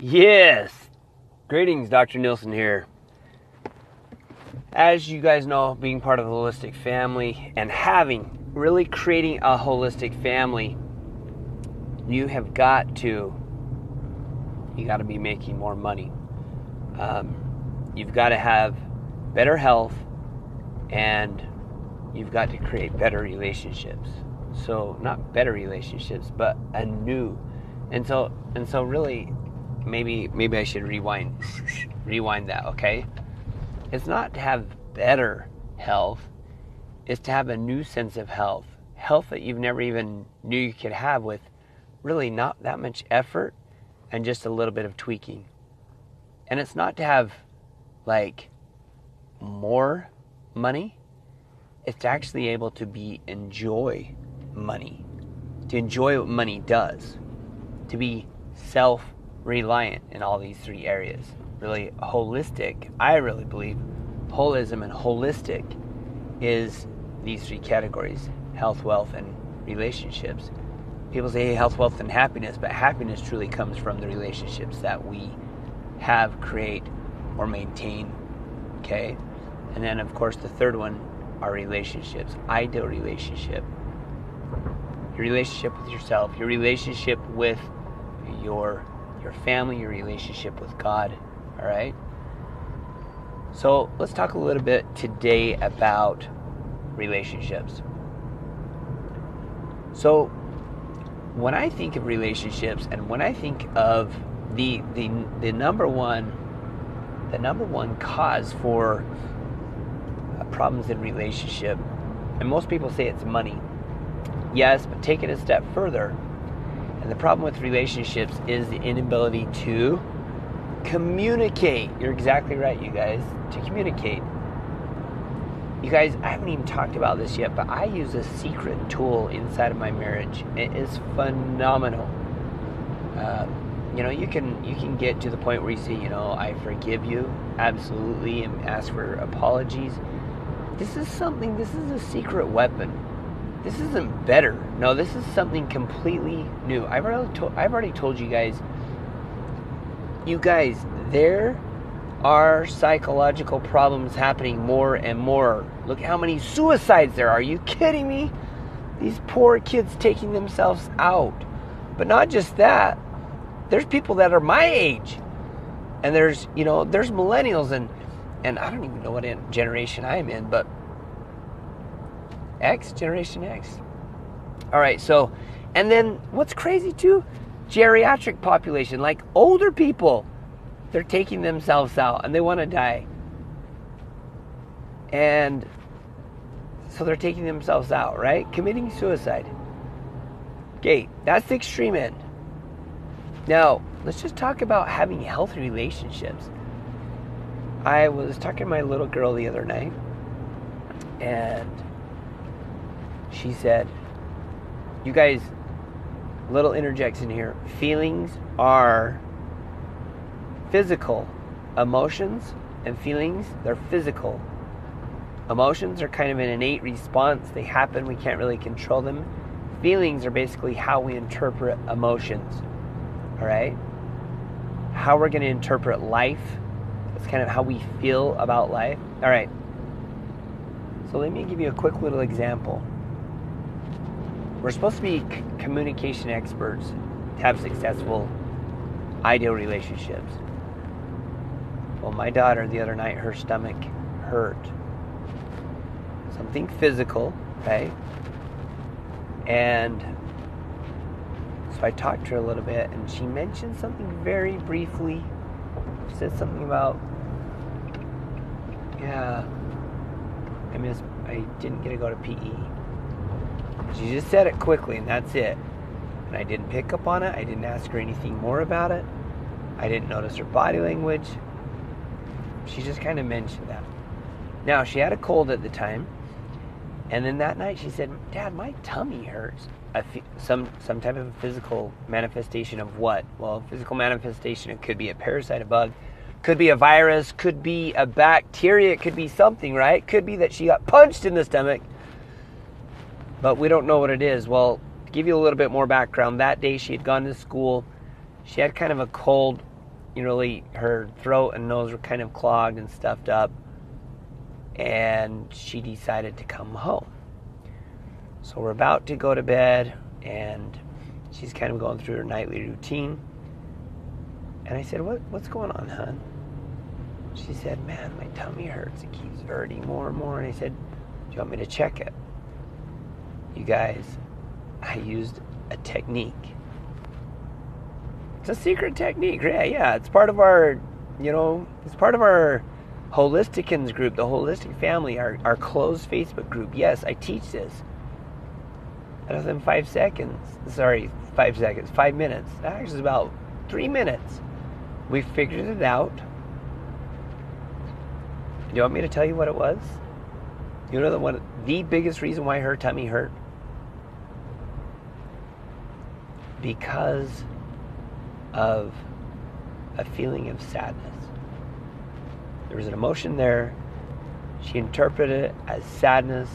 Yes. Greetings, Dr. Nilsson here. As you guys know, being part of the holistic family and having really creating a holistic family, you have got to you got to be making more money. Um, you've got to have better health, and you've got to create better relationships. So not better relationships, but a new. And so and so really maybe maybe I should rewind rewind that, okay? It's not to have better health, it's to have a new sense of health. Health that you've never even knew you could have with really not that much effort and just a little bit of tweaking. And it's not to have like more money, it's to actually able to be enjoy money, to enjoy what money does, to be self reliant in all these three areas. Really holistic, I really believe holism and holistic is these three categories health, wealth, and relationships. People say health, wealth, and happiness, but happiness truly comes from the relationships that we have, create, or maintain. Okay? And then, of course, the third one are relationships. Ideal relationship. Your relationship with yourself, your relationship with your your family, your relationship with God. All right? So let's talk a little bit today about relationships. So when I think of relationships and when I think of the the the number one the number one cause for uh, problems in relationship, and most people say it's money. Yes, but take it a step further and the problem with relationships is the inability to communicate. You're exactly right, you guys, to communicate. You guys, I haven't even talked about this yet, but I use a secret tool inside of my marriage. It is phenomenal. Uh, you know, you can you can get to the point where you say, you know, I forgive you absolutely, and ask for apologies. This is something. This is a secret weapon this isn't better. No, this is something completely new. I've already, to- I've already told you guys. You guys, there are psychological problems happening more and more. Look how many suicides there are. Are you kidding me? These poor kids taking themselves out. But not just that. There's people that are my age. And there's, you know, there's millennials and and I don't even know what generation I'm in, but X, Generation X. All right, so, and then what's crazy too? Geriatric population, like older people, they're taking themselves out and they want to die. And so they're taking themselves out, right? Committing suicide. Okay, that's the extreme end. Now, let's just talk about having healthy relationships. I was talking to my little girl the other night, and she said, You guys, little interjection here. Feelings are physical. Emotions and feelings, they're physical. Emotions are kind of an innate response. They happen, we can't really control them. Feelings are basically how we interpret emotions. All right? How we're going to interpret life. That's kind of how we feel about life. All right. So let me give you a quick little example. We're supposed to be c- communication experts to have successful, ideal relationships. Well, my daughter the other night, her stomach hurt. Something physical, okay? And so I talked to her a little bit, and she mentioned something very briefly. She said something about, yeah, I miss, I didn't get to go to PE. She just said it quickly, and that's it. And I didn't pick up on it. I didn't ask her anything more about it. I didn't notice her body language. She just kind of mentioned that. Now, she had a cold at the time. And then that night she said, Dad, my tummy hurts. some, some type of physical manifestation of what? Well, physical manifestation, it could be a parasite, a bug, could be a virus, could be a bacteria, it could be something, right? Could be that she got punched in the stomach but we don't know what it is. Well, to give you a little bit more background, that day she had gone to school. She had kind of a cold you know, really, her throat and nose were kind of clogged and stuffed up. And she decided to come home. So we're about to go to bed, and she's kind of going through her nightly routine. And I said, what, What's going on, hon? She said, Man, my tummy hurts. It keeps hurting more and more. And I said, Do you want me to check it? You guys, I used a technique. It's a secret technique, Yeah, Yeah, it's part of our, you know, it's part of our Holisticans group, the Holistic Family, our, our closed Facebook group. Yes, I teach this. And within five seconds, sorry, five seconds, five minutes, actually, about three minutes, we figured it out. Do you want me to tell you what it was? You know the one, the biggest reason why her tummy hurt? Because of a feeling of sadness. There was an emotion there. She interpreted it as sadness.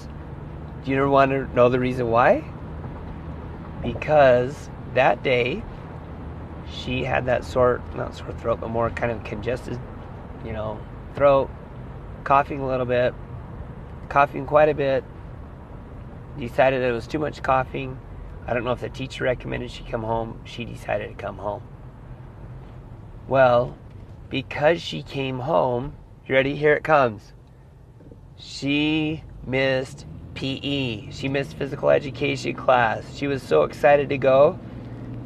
Do you want to know the reason why? Because that day she had that sore, not sore throat, but more kind of congested, you know, throat, coughing a little bit, coughing quite a bit. Decided it was too much coughing. I don't know if the teacher recommended she come home. She decided to come home. Well, because she came home, you ready? Here it comes. She missed PE. She missed physical education class. She was so excited to go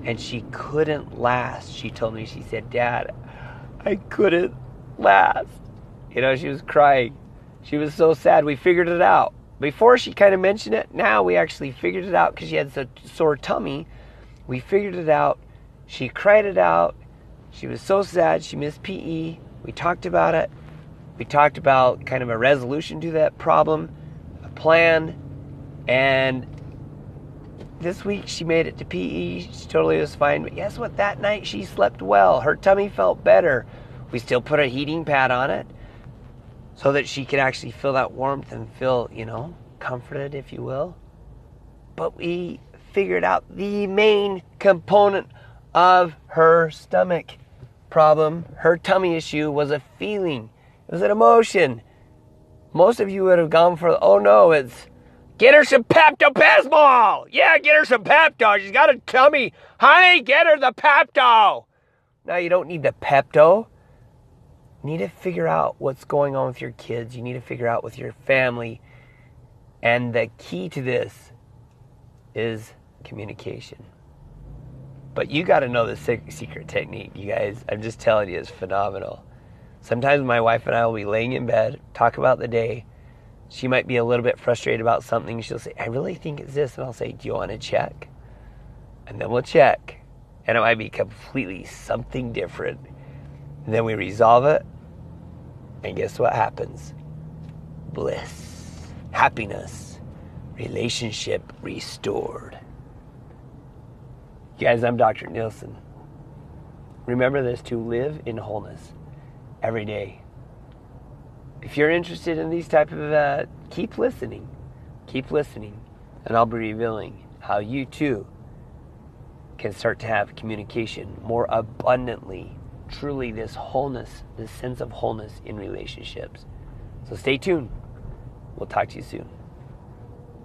and she couldn't last. She told me, she said, Dad, I couldn't last. You know, she was crying. She was so sad. We figured it out. Before she kind of mentioned it, now we actually figured it out because she had a sore tummy. We figured it out. She cried it out. She was so sad. She missed PE. We talked about it. We talked about kind of a resolution to that problem, a plan, and this week she made it to PE. She totally was fine. But guess what? That night she slept well. Her tummy felt better. We still put a heating pad on it so that she could actually feel that warmth and feel, you know, comforted, if you will. But we figured out the main component of her stomach problem, her tummy issue was a feeling, it was an emotion. Most of you would have gone for, oh no, it's Get her some Pepto Bismol. Yeah, get her some Pepto. She's got a tummy. Honey, get her the Pepto. Now, you don't need the Pepto. Need to figure out what's going on with your kids. You need to figure out with your family. And the key to this is communication. But you got to know the secret technique, you guys. I'm just telling you, it's phenomenal. Sometimes my wife and I will be laying in bed, talk about the day, she might be a little bit frustrated about something. She'll say, I really think it's this. And I'll say, Do you want to check? And then we'll check. And it might be completely something different. Then we resolve it. And guess what happens? Bliss, happiness, relationship restored. Guys, I'm Dr. Nielsen. Remember this to live in wholeness every day if you're interested in these type of uh, keep listening keep listening and i'll be revealing how you too can start to have communication more abundantly truly this wholeness this sense of wholeness in relationships. So stay tuned. We'll talk to you soon